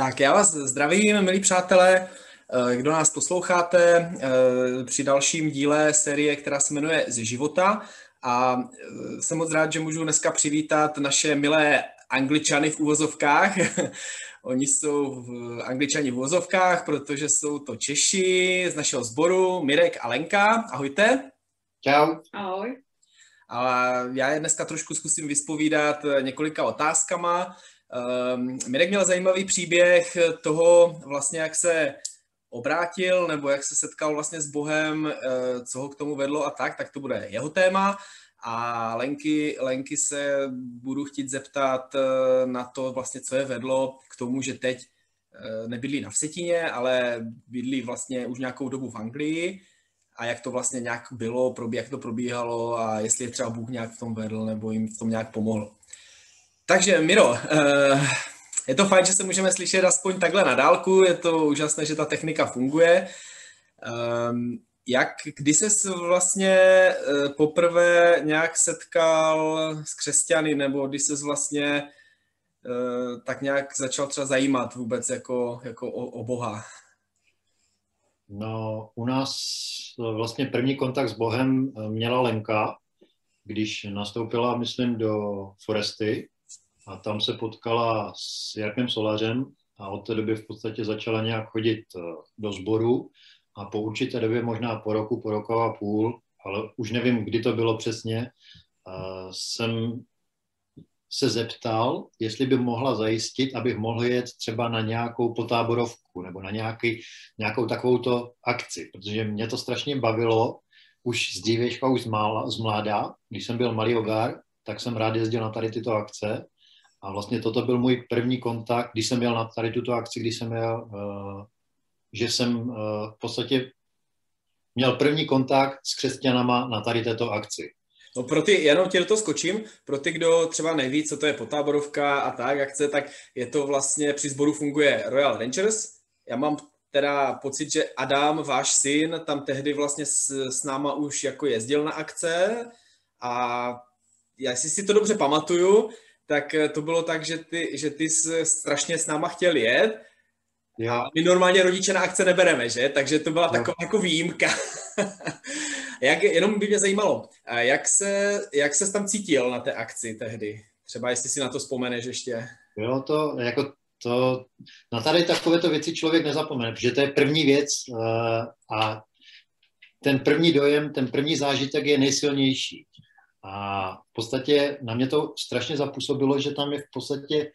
Tak já vás zdravím, milí přátelé, eh, kdo nás posloucháte eh, při dalším díle série, která se jmenuje Z života. A eh, jsem moc rád, že můžu dneska přivítat naše milé angličany v úvozovkách. Oni jsou v angličani v úvozovkách, protože jsou to Češi z našeho sboru, Mirek a Lenka. Ahojte. Čau. Ahoj. A já je dneska trošku zkusím vyspovídat několika otázkama. Um, Mirek měl zajímavý příběh toho, vlastně jak se obrátil, nebo jak se setkal vlastně s Bohem, uh, co ho k tomu vedlo a tak, tak to bude jeho téma. A Lenky, Lenky se budu chtít zeptat uh, na to vlastně, co je vedlo k tomu, že teď uh, nebydlí na Vsetině, ale bydlí vlastně už nějakou dobu v Anglii a jak to vlastně nějak bylo, jak to probíhalo a jestli je třeba Bůh nějak v tom vedl nebo jim v tom nějak pomohl. Takže Miro, eh, je to fajn, že se můžeme slyšet aspoň takhle na dálku, je to úžasné, že ta technika funguje. Ehm, jak, kdy ses vlastně eh, poprvé nějak setkal s křesťany, nebo kdy ses vlastně eh, tak nějak začal třeba zajímat vůbec jako, jako o, o Boha? No, u nás vlastně první kontakt s Bohem měla Lenka, když nastoupila, myslím, do Foresty, a tam se potkala s Jarkem Solařem a od té doby v podstatě začala nějak chodit eh, do sboru a po určité době, možná po roku, po roku a půl, ale už nevím, kdy to bylo přesně, jsem se zeptal, jestli by mohla zajistit, abych mohl jet třeba na nějakou potáborovku nebo na nějaký, nějakou takovouto akci, protože mě to strašně bavilo, už z dívečka, už z, mála, z mláda, když jsem byl malý ogár, tak jsem rád jezdil na tady tyto akce a vlastně toto byl můj první kontakt, když jsem měl na tady tuto akci, když jsem měl, uh, že jsem uh, v podstatě měl první kontakt s křesťanama na tady této akci. No pro ty, jenom tě to skočím, pro ty, kdo třeba neví, co to je potáborovka a tak, akce, tak je to vlastně, při sboru funguje Royal Rangers. Já mám teda pocit, že Adam, váš syn, tam tehdy vlastně s, s náma už jako jezdil na akce a já si to dobře pamatuju, tak eh, to bylo tak, že ty, že ty jsi strašně s náma chtěl jet a my normálně rodiče na akce nebereme, že? Takže to byla jo. taková jako výjimka. jak, jenom by mě zajímalo, jak se, jak se tam cítil na té akci tehdy? Třeba jestli si na to vzpomeneš ještě. Bylo to, jako to, na tady takovéto věci člověk nezapomene, protože to je první věc uh, a ten první dojem, ten první zážitek je nejsilnější. A v podstatě na mě to strašně zapůsobilo, že tam je v podstatě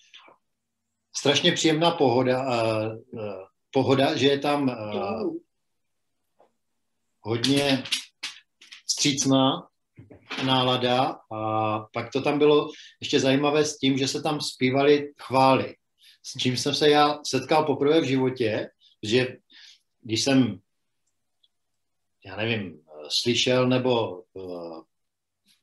strašně příjemná pohoda, uh, uh, pohoda že je tam uh, hodně střícná nálada a pak to tam bylo ještě zajímavé s tím, že se tam zpívali chvály. S čím jsem se já setkal poprvé v životě, že když jsem, já nevím, slyšel nebo uh,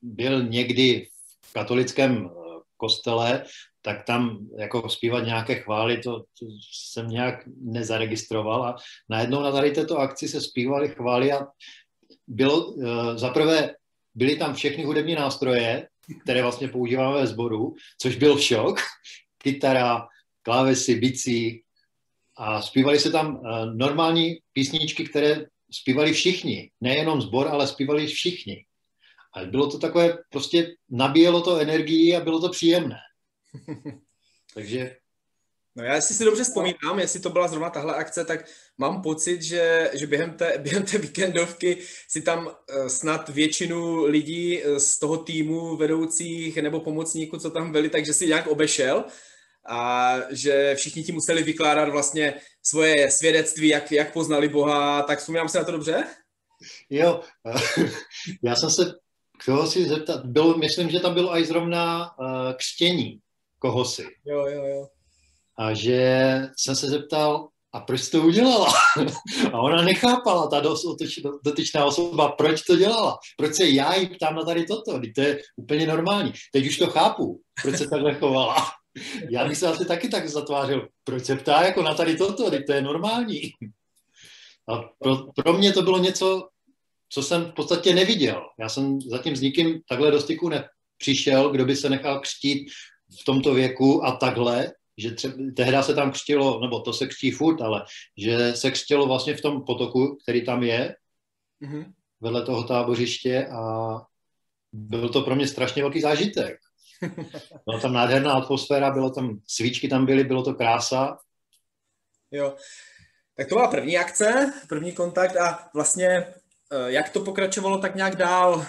byl někdy v katolickém eh, kostele, tak tam jako zpívat nějaké chvály, to, to jsem nějak nezaregistroval a najednou na tady této akci se zpívaly chvály a bylo, uh, zaprvé byly tam všechny hudební nástroje, které vlastně používáme ve sboru, což byl šok, kytara, klávesy, bicí a zpívali se tam uh, normální písničky, které zpívali všichni, nejenom sbor, ale zpívali všichni. A bylo to takové, prostě nabíjelo to energii a bylo to příjemné. Takže... No já si si dobře vzpomínám, jestli to byla zrovna tahle akce, tak mám pocit, že, že během, té, během té víkendovky si tam uh, snad většinu lidí uh, z toho týmu vedoucích nebo pomocníků, co tam byli, takže si nějak obešel a že všichni ti museli vykládat vlastně svoje svědectví, jak, jak poznali Boha, tak vzpomínám se na to dobře? Jo, já jsem se Chtěl si zeptat, byl, myslím, že tam bylo i zrovna uh, křtění kohosi. Jo, jo, jo. A že jsem se zeptal, a proč jsi to udělala? a ona nechápala, ta dotyčná osoba, proč to dělala. Proč se já jí ptám na tady toto? To je úplně normální. Teď už to chápu, proč se takhle chovala. Já bych se asi taky tak zatvářil. Proč se ptá jako na tady toto? To je normální. A pro, pro mě to bylo něco co jsem v podstatě neviděl. Já jsem zatím s nikým takhle do styku nepřišel, kdo by se nechal křtít v tomto věku a takhle. že třeba, tehdy se tam křtilo, nebo to se křtí furt, ale že se křtilo vlastně v tom potoku, který tam je, mm-hmm. vedle toho tábořiště a byl to pro mě strašně velký zážitek. Byla tam nádherná atmosféra, bylo tam, svíčky tam byly, bylo to krása. Jo, tak to byla první akce, první kontakt a vlastně jak to pokračovalo tak nějak dál,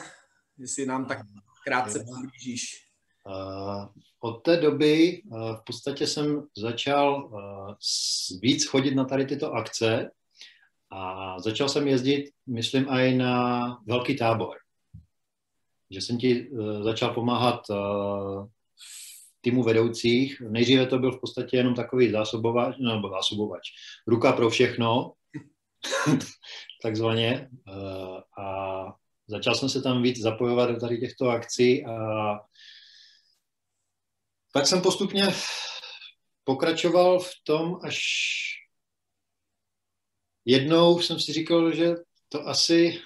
jestli nám tak krátce přiblížíš. Uh, od té doby uh, v podstatě jsem začal víc chodit na tady tyto akce a začal jsem jezdit, myslím, i na velký tábor. Že jsem ti začal pomáhat týmu vedoucích. Nejdříve to byl v podstatě jenom takový zásobovač, nebo zásobovač, ruka pro všechno, takzvaně. A začal jsem se tam víc zapojovat do tady těchto akcí a tak jsem postupně pokračoval v tom, až jednou jsem si říkal, že to asi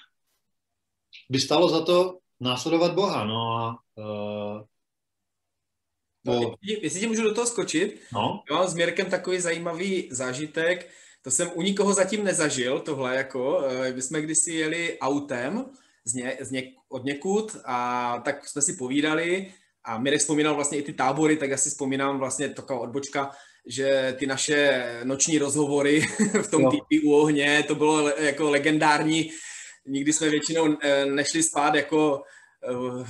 by stalo za to následovat Boha. No a uh, No, jestli tě můžu do toho skočit, no. já mám s Mirkem takový zajímavý zážitek, to jsem u nikoho zatím nezažil, tohle jako, eh, my jsme kdysi jeli autem z ně, z ně, od někud a tak jsme si povídali a Mirek vzpomínal vlastně i ty tábory, tak já si vzpomínám vlastně taková odbočka, že ty naše noční rozhovory v tom týpí u ohně, to bylo jako legendární, nikdy jsme většinou eh, nešli spát jako eh,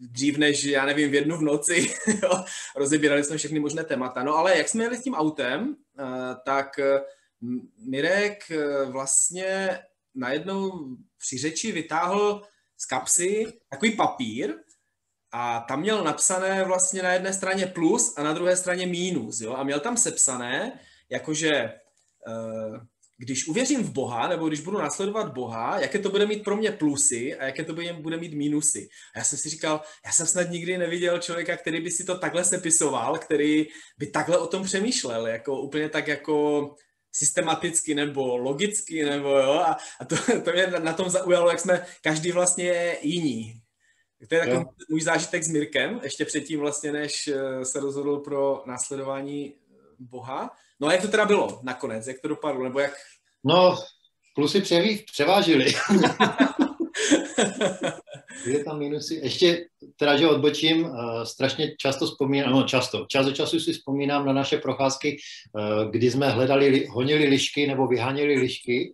dřív než, já nevím, v jednu v noci, rozebírali jsme všechny možné témata. No ale jak jsme jeli s tím autem, tak Mirek vlastně najednou při řeči vytáhl z kapsy takový papír a tam měl napsané vlastně na jedné straně plus a na druhé straně mínus. Jo? A měl tam sepsané, jakože eh, když uvěřím v Boha, nebo když budu následovat Boha, jaké to bude mít pro mě plusy a jaké to bude mít mínusy. A já jsem si říkal, já jsem snad nikdy neviděl člověka, který by si to takhle sepisoval, který by takhle o tom přemýšlel, jako úplně tak jako systematicky nebo logicky, nebo jo, a, a to, to mě na tom zaujalo, jak jsme každý vlastně jiní. To je takový jo. můj zážitek s Mirkem, ještě předtím vlastně, než eh, se rozhodl pro následování eh, Boha. No a jak to teda bylo nakonec, jak to dopadlo, nebo jak? No, plusy převí, převážily. Byly tam minusy. Ještě teda, že odbočím, uh, strašně často vzpomínám, no často, čas od času si vzpomínám na naše procházky, uh, kdy jsme hledali, honili lišky nebo vyháněli lišky.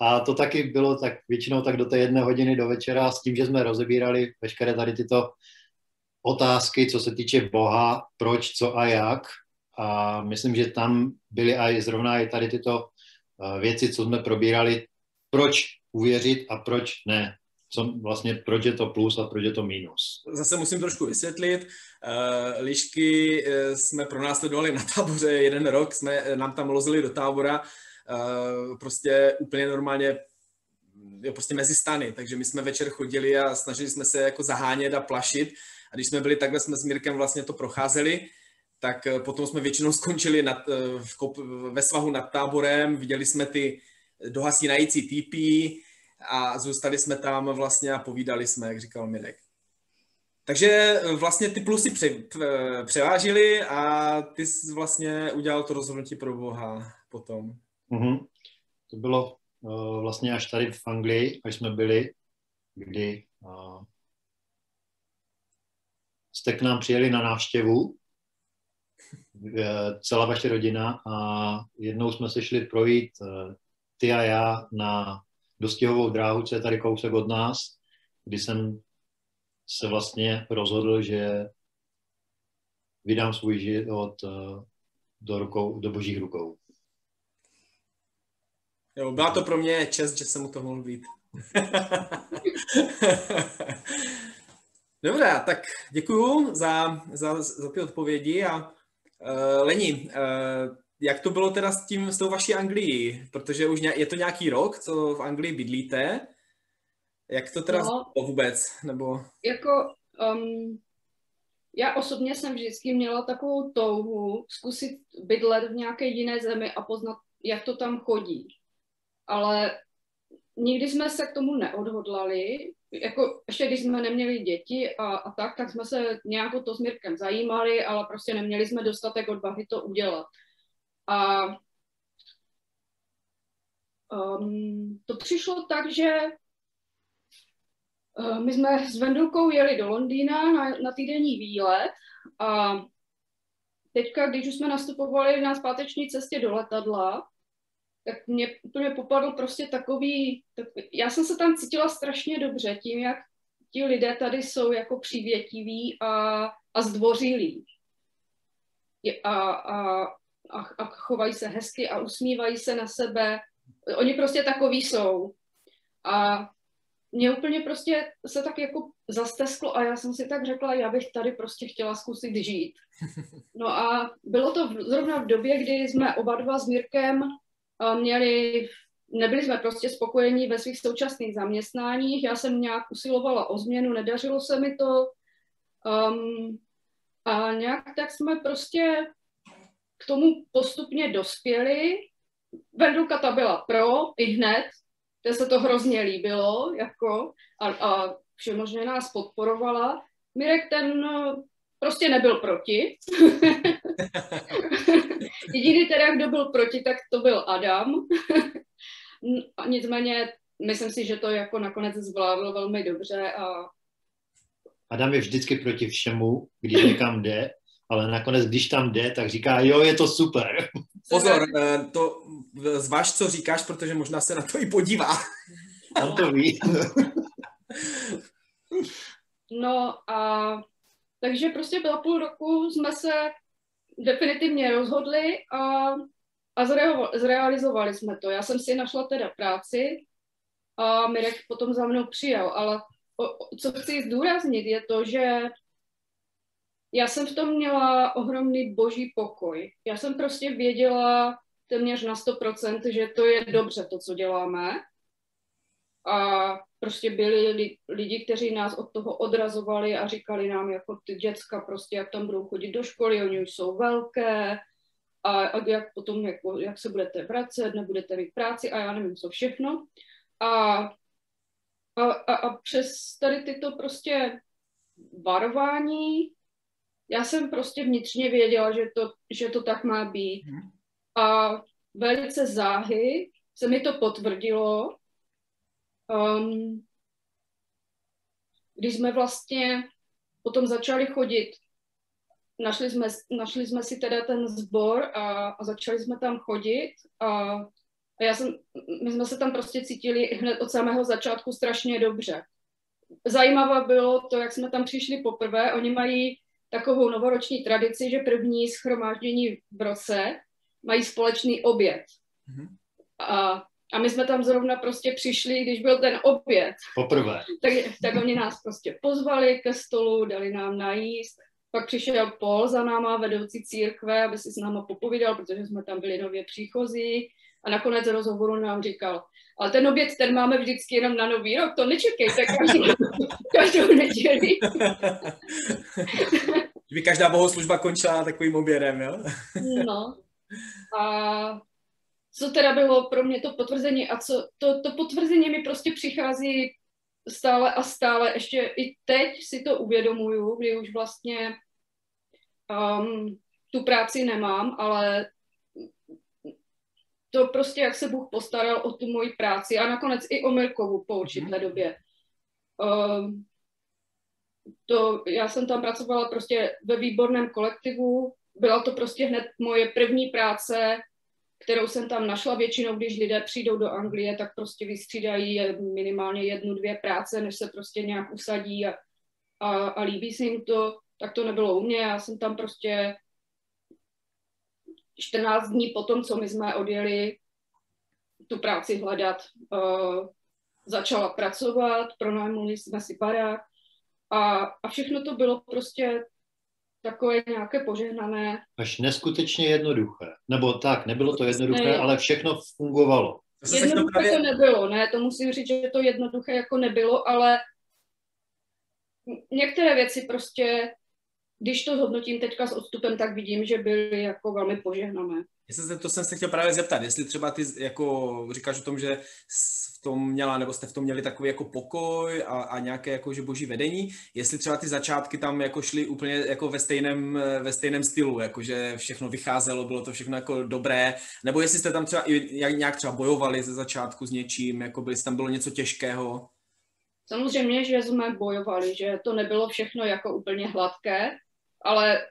A to taky bylo tak většinou tak do té jedné hodiny do večera s tím, že jsme rozebírali veškeré tady tyto otázky, co se týče Boha, proč, co a jak. A myslím, že tam byly i zrovna i tady tyto uh, věci, co jsme probírali, proč uvěřit a proč ne. Co vlastně, proč je to plus a proč je to minus. Zase musím trošku vysvětlit. Uh, lišky uh, jsme pronásledovali na táboře jeden rok, jsme nám tam lozili do tábora, prostě úplně normálně jo, prostě mezi stany, takže my jsme večer chodili a snažili jsme se jako zahánět a plašit a když jsme byli takhle, jsme s Mirkem vlastně to procházeli, tak potom jsme většinou skončili nad, v kop, ve svahu nad táborem, viděli jsme ty dohasínající týpy, a zůstali jsme tam vlastně a povídali jsme, jak říkal Mirek. Takže vlastně ty plusy pře, převážily a ty jsi vlastně udělal to rozhodnutí pro Boha potom. Mm-hmm. To bylo uh, vlastně až tady v Anglii, až jsme byli, kdy uh, jste k nám přijeli na návštěvu, celá vaše rodina a jednou jsme se šli projít ty a já na dostihovou dráhu, co je tady kousek od nás, kdy jsem se vlastně rozhodl, že vydám svůj život eh, do, rukou, do božích rukou. Jo, byla to pro mě čest, že jsem mu to mohl být. Dobrá, tak děkuju za, za, za ty odpovědi a uh, Leni, uh, jak to bylo teda s tím, s tou vaší Anglií? Protože už je to nějaký rok, co v Anglii bydlíte. Jak to teda no, vůbec? Nebo... Jako, um, já osobně jsem vždycky měla takovou touhu zkusit bydlet v nějaké jiné zemi a poznat, jak to tam chodí. Ale nikdy jsme se k tomu neodhodlali jako ještě když jsme neměli děti a, a tak, tak jsme se nějak o to s Mirkem zajímali, ale prostě neměli jsme dostatek odvahy to udělat. A um, to přišlo tak, že uh, my jsme s Vendulkou jeli do Londýna na, na týdenní výlet a teďka, když už jsme nastupovali na zpáteční cestě do letadla, tak mě úplně popadl prostě takový, tak, já jsem se tam cítila strašně dobře tím, jak ti lidé tady jsou jako přívětiví a, a zdvořilí. A, a, a, a chovají se hezky a usmívají se na sebe. Oni prostě takový jsou. A mě úplně prostě se tak jako zastesklo a já jsem si tak řekla, já bych tady prostě chtěla zkusit žít. No a bylo to v, zrovna v době, kdy jsme oba dva s Mirkem měli, nebyli jsme prostě spokojení ve svých současných zaměstnáních. Já jsem nějak usilovala o změnu, nedařilo se mi to. Um, a nějak tak jsme prostě k tomu postupně dospěli. Vendulka ta byla pro i hned, to se to hrozně líbilo, jako, a, a všemožně nás podporovala. Mirek ten prostě nebyl proti. Jediný teda, kdo byl proti, tak to byl Adam. nicméně myslím si, že to jako nakonec zvládl velmi dobře. A... Adam je vždycky proti všemu, když někam jde, ale nakonec, když tam jde, tak říká, jo, je to super. Pozor, eh, to zváž, co říkáš, protože možná se na to i podívá. On to ví. No a takže prostě byla půl roku jsme se definitivně rozhodli a, a zrealizovali jsme to. Já jsem si našla teda práci a Mirek potom za mnou přijel, ale o, co chci zdůraznit je to, že já jsem v tom měla ohromný boží pokoj. Já jsem prostě věděla téměř na 100%, že to je dobře to, co děláme. A prostě byli lidi, kteří nás od toho odrazovali a říkali nám, jako ty děcka prostě, jak tam budou chodit do školy, oni už jsou velké a, a jak potom, jako, jak se budete vracet, nebudete mít práci a já nevím co všechno. A, a, a, a přes tady tyto prostě varování, já jsem prostě vnitřně věděla, že to, že to tak má být. Mhm. A velice záhy se mi to potvrdilo, Um, když jsme vlastně potom začali chodit, našli jsme, našli jsme si teda ten sbor a, a začali jsme tam chodit a, a já jsem, my jsme se tam prostě cítili hned od samého začátku strašně dobře. Zajímavé bylo to, jak jsme tam přišli poprvé. Oni mají takovou novoroční tradici, že první schromáždění v roce mají společný oběd. Mm-hmm. A a my jsme tam zrovna prostě přišli, když byl ten oběd. Poprvé. Tak, tak oni nás prostě pozvali ke stolu, dali nám najíst. Pak přišel Paul za náma, vedoucí církve, aby si s náma popovídal, protože jsme tam byli nově příchozí. A nakonec rozhovoru nám říkal, ale ten oběd, ten máme vždycky jenom na nový rok, to nečekejte každý, každou neděli. By každá bohoslužba končila takovým obědem, jo? no. A co teda bylo pro mě to potvrzení a co to, to potvrzení mi prostě přichází stále a stále. Ještě i teď si to uvědomuju, kdy už vlastně um, tu práci nemám, ale to prostě, jak se Bůh postaral o tu moji práci a nakonec i o Mirkovu po určité mhm. době. Um, to, já jsem tam pracovala prostě ve výborném kolektivu, byla to prostě hned moje první práce, kterou jsem tam našla. Většinou, když lidé přijdou do Anglie, tak prostě vystřídají minimálně jednu, dvě práce, než se prostě nějak usadí a, a, a líbí se jim to. Tak to nebylo u mě. Já jsem tam prostě 14 dní potom, co my jsme odjeli tu práci hledat, uh, začala pracovat, pronajmuli jsme si barák a, a všechno to bylo prostě takové nějaké požehnané. Až neskutečně jednoduché. Nebo tak, nebylo to jednoduché, ne, ale všechno fungovalo. Jednoduché to nebylo, ne, to musím říct, že to jednoduché jako nebylo, ale některé věci prostě když to hodnotím teďka s odstupem, tak vidím, že byly jako velmi požehnané. Jestli to jsem se chtěl právě zeptat, jestli třeba ty jako říkáš o tom, že v tom měla, nebo jste v tom měli takový jako pokoj a, a nějaké jako že boží vedení, jestli třeba ty začátky tam jako šly úplně jako ve stejném, ve stejném stylu, jako že všechno vycházelo, bylo to všechno jako dobré, nebo jestli jste tam třeba i nějak třeba bojovali ze začátku s něčím, jako by tam bylo něco těžkého? Samozřejmě, že jsme bojovali, že to nebylo všechno jako úplně hladké, ale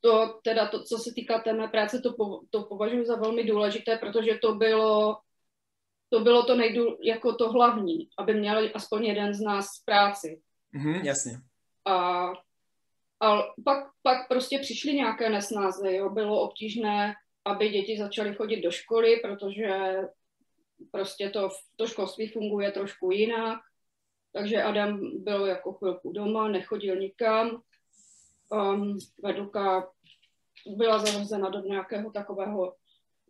to, teda to, co se týká té mé práce, to, po, to považuji za velmi důležité, protože to bylo to bylo to nejdůl, jako to hlavní, aby měl aspoň jeden z nás práci. Mm-hmm, jasně. A, a pak, pak prostě přišly nějaké nesnáze, jo. Bylo obtížné, aby děti začaly chodit do školy, protože prostě to, to školství funguje trošku jinak. Takže Adam byl jako chvilku doma, nechodil nikam. Um, Vedlka byla zařazena do nějakého takového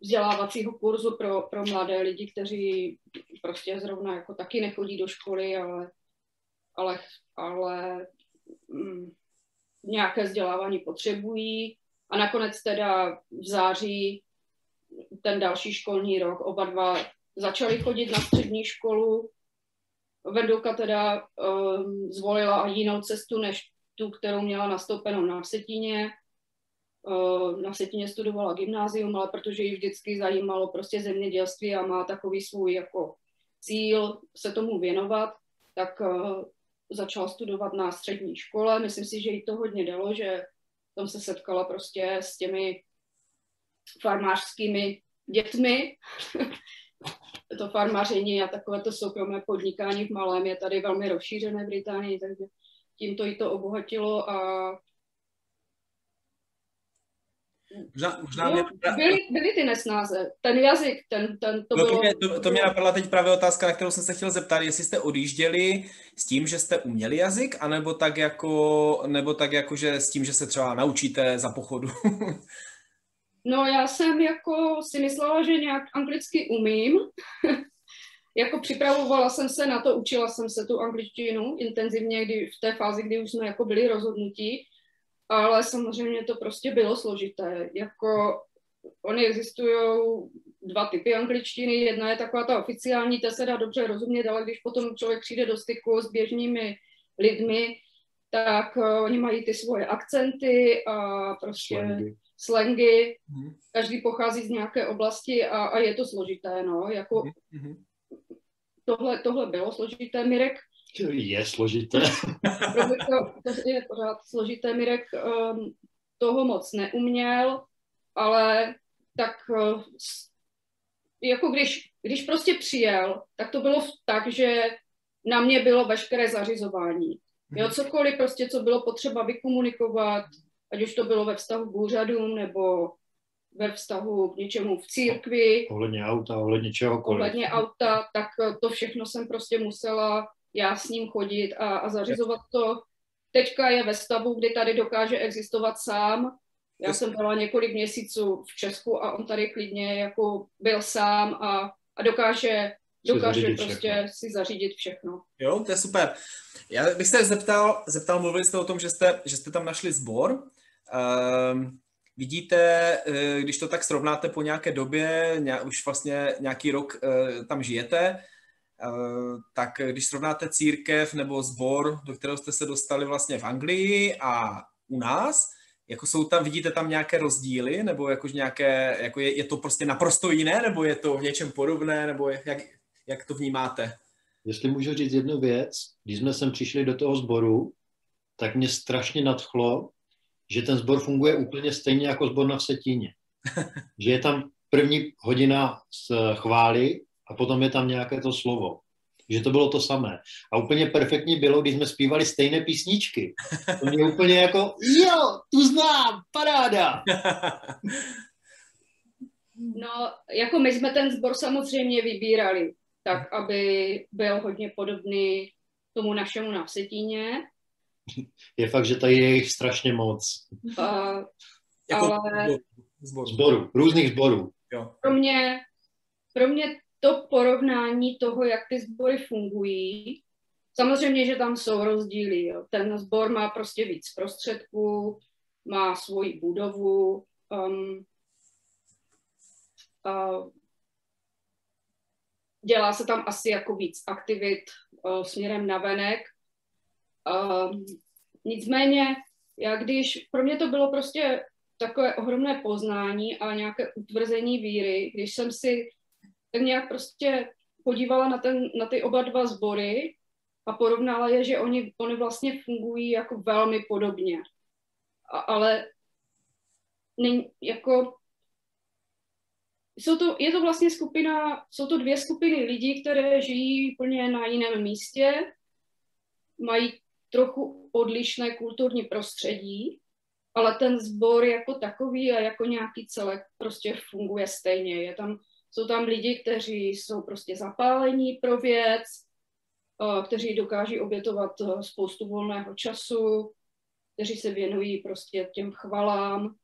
vzdělávacího kurzu pro, pro mladé lidi, kteří prostě zrovna jako taky nechodí do školy, ale, ale, ale mm, nějaké vzdělávání potřebují. A nakonec teda v září ten další školní rok oba dva začali chodit na střední školu. Vendulka teda um, zvolila jinou cestu než tu, kterou měla nastoupenou na Vsetíně Eh, na Setině studovala gymnázium, ale protože ji vždycky zajímalo prostě zemědělství a má takový svůj jako cíl se tomu věnovat, tak eh, začala studovat na střední škole. Myslím si, že jí to hodně dalo, že tam se setkala prostě s těmi farmářskými dětmi. to farmaření a takové to soukromé podnikání v malém je tady velmi rozšířené v Británii, takže tímto jí to obohatilo a Možná, možná mě... byly, byly ty nesnáze. Ten jazyk, ten, ten to no, bylo... To mě, to, to mě napadla teď právě otázka, na kterou jsem se chtěl zeptat, jestli jste odjížděli s tím, že jste uměli jazyk, anebo tak jako, nebo tak jako, že s tím, že se třeba naučíte za pochodu. no já jsem jako si myslela, že nějak anglicky umím. jako připravovala jsem se na to, učila jsem se tu angličtinu intenzivně, kdy v té fázi, kdy už jsme jako byli rozhodnutí ale samozřejmě to prostě bylo složité. Jako oni existují dva typy angličtiny. Jedna je taková ta oficiální, ta se dá dobře rozumět, ale když potom člověk přijde do styku s běžnými lidmi, tak uh, oni mají ty svoje akcenty a prostě slangy. slangy. Mm-hmm. Každý pochází z nějaké oblasti a, a je to složité, no. Jako mm-hmm. Tohle, tohle bylo složité. Mirek je složité. to, to je pořád složité. Mirek um, toho moc neuměl, ale tak uh, jako když, když prostě přijel, tak to bylo tak, že na mě bylo veškeré zařizování. Jo, mhm. cokoliv prostě, co bylo potřeba vykomunikovat, ať už to bylo ve vztahu k úřadům nebo ve vztahu k něčemu v církvi. Ohledně auta, ohledně čehokoliv. Ohledně auta, tak to všechno jsem prostě musela já s ním chodit a, a zařizovat to. Teďka je ve stavu, kdy tady dokáže existovat sám. Já jsem byla několik měsíců v Česku a on tady klidně jako byl sám a, a dokáže, dokáže prostě všechno. si zařídit všechno. Jo, to je super. Já bych se zeptal, zeptal, mluvili jste o tom, že jste, že jste tam našli sbor. Um, vidíte, eh, když to tak srovnáte po nějaké době, už vlastně nějaký rok uh, tam žijete, Eh, tak když srovnáte církev nebo sbor, do kterého jste se dostali vlastně v Anglii a u nás, jako jsou tam, vidíte tam nějaké rozdíly, nebo jakož nějaké, jako je, je to prostě naprosto jiné, nebo je to v něčem podobné, nebo jak, jak to vnímáte? Jestli můžu říct jednu věc, když jsme sem přišli do toho sboru, tak mě strašně nadchlo, že ten sbor funguje úplně stejně jako sbor na Vsetíně. že je tam první hodina z chvály a potom je tam nějaké to slovo. Že to bylo to samé. A úplně perfektní bylo, když jsme zpívali stejné písničky. To mě úplně jako, jo, tu znám, paráda. No, jako my jsme ten sbor samozřejmě vybírali, tak aby byl hodně podobný tomu našemu na Vsetíně. Je fakt, že tady je jich strašně moc. Uh, jako ale... Zboru, různých zborů. Jo. Pro mě, pro mě to porovnání toho, jak ty sbory fungují, samozřejmě, že tam jsou rozdíly. Jo. Ten sbor má prostě víc prostředků, má svoji budovu, um, uh, dělá se tam asi jako víc aktivit uh, směrem na venek. Uh, nicméně, já když, pro mě to bylo prostě takové ohromné poznání a nějaké utvrzení víry, když jsem si tak nějak prostě podívala na, ten, na ty oba dva sbory a porovnala je, že oni, oni vlastně fungují jako velmi podobně. A, ale ne, jako jsou to, je to vlastně skupina, jsou to dvě skupiny lidí, které žijí úplně na jiném místě, mají trochu odlišné kulturní prostředí, ale ten sbor jako takový a jako nějaký celek prostě funguje stejně. Je tam, jsou tam lidi, kteří jsou prostě zapálení pro věc, kteří dokáží obětovat spoustu volného času, kteří se věnují prostě těm chvalám.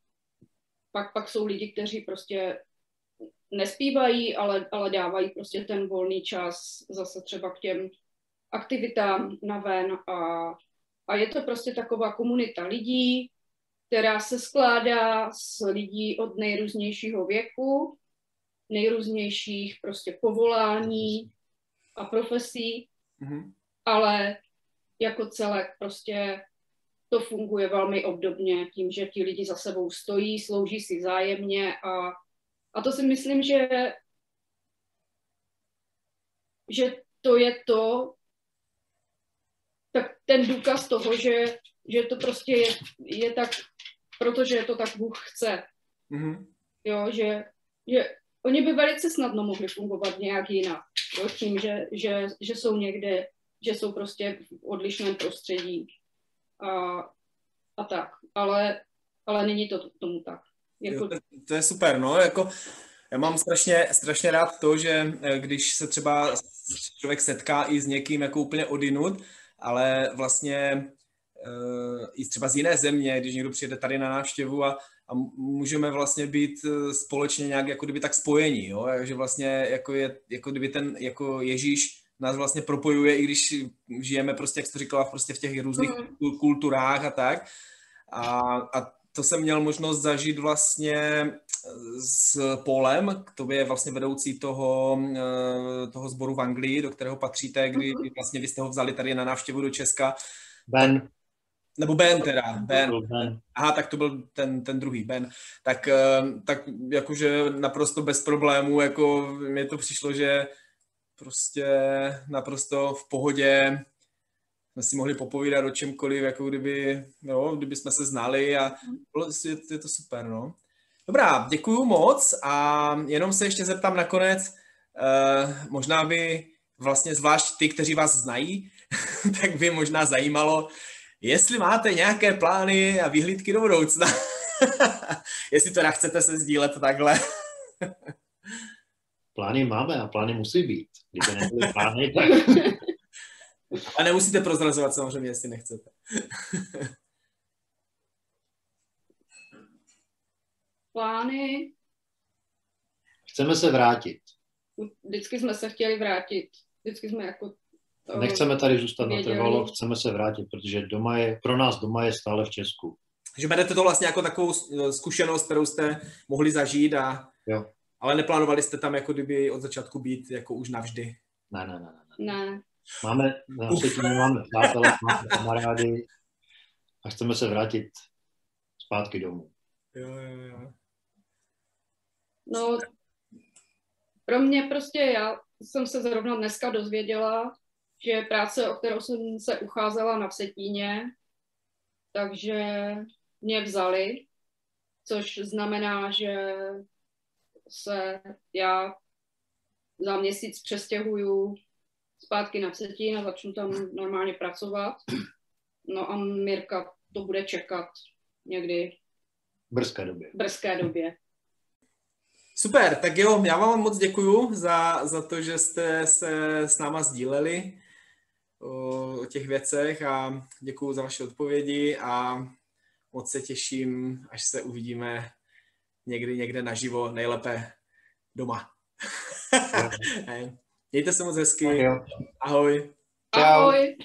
Pak, pak jsou lidi, kteří prostě nespívají, ale, ale dávají prostě ten volný čas zase třeba k těm aktivitám na ven a, a je to prostě taková komunita lidí, která se skládá z lidí od nejrůznějšího věku, nejrůznějších prostě povolání a profesí, mm-hmm. ale jako celek prostě to funguje velmi obdobně tím, že ti lidi za sebou stojí, slouží si zájemně a, a to si myslím, že, že to je to, tak ten důkaz toho, že, že to prostě je, je tak, protože to tak Bůh chce. Mm-hmm. Jo, že, že oni by velice snadno mohli fungovat nějak jinak. Jo, tím, že, že, že jsou někde, že jsou prostě v odlišném prostředí a, a tak. Ale, ale není to tomu tak. Jako... Jo, to, to je super, no, jako já mám strašně, strašně rád to, že eh, když se třeba člověk setká i s někým jako úplně odinut, ale vlastně uh, i třeba z jiné země, když někdo přijede tady na návštěvu a, a můžeme vlastně být eh, společně nějak jako kdyby tak spojení, jo? že vlastně jako, je, jako kdyby ten jako Ježíš nás vlastně propojuje, i když žijeme prostě, jak jsi to říkala, prostě v těch různých mm. kulturách a tak. A, a to jsem měl možnost zažít vlastně s Polem, to je vlastně vedoucí toho, eh, toho sboru v Anglii, do kterého patříte, kdy mhm. vlastně vy jste ho vzali tady na návštěvu do Česka. Ben. Nebo Ben teda, Ben. ben. Aha, tak to byl ten, ten druhý, Ben. Tak, eh, tak jakože naprosto bez problémů, jako mi to přišlo, že prostě naprosto v pohodě jsme si mohli popovídat o čemkoliv, jako kdyby, no, kdyby jsme se znali a bylo, je, je to super, no. Dobrá, děkuju moc a jenom se ještě zeptám nakonec, uh, možná by vlastně zvlášť ty, kteří vás znají, tak by možná zajímalo, jestli máte nějaké plány a vyhlídky do budoucna. jestli teda chcete se sdílet takhle. plány máme a plány musí být. Kdyby nebyly plány, tak... A nemusíte prozrazovat samozřejmě, jestli nechcete. Plány? Chceme se vrátit. Vždycky jsme se chtěli vrátit. Vždycky jsme jako Nechceme tady zůstat na trvalo, chceme se vrátit, protože doma je, pro nás doma je stále v Česku. Že berete to vlastně jako takovou zkušenost, kterou jste mohli zažít a jo. Ale neplánovali jste tam jako kdyby od začátku být jako už navždy? Ne, ne, ne. Ne. ne. Máme, na máme přátelé, máme kamarády a chceme se vrátit zpátky domů. Jo, jo, jo. No, pro mě prostě, já jsem se zrovna dneska dozvěděla, že práce, o kterou jsem se ucházela na Vsetíně, takže mě vzali, což znamená, že se já za měsíc přestěhuju zpátky na Vsetín a začnu tam normálně pracovat. No a Mirka to bude čekat někdy v brzké době. V brzké době. Super, tak jo, já vám moc děkuju za, za to, že jste se s náma sdíleli o, o těch věcech a děkuju za vaše odpovědi a moc se těším, až se uvidíme někdy někde naživo, nejlépe doma. Mějte se moc hezky. Ahoj. Ahoj.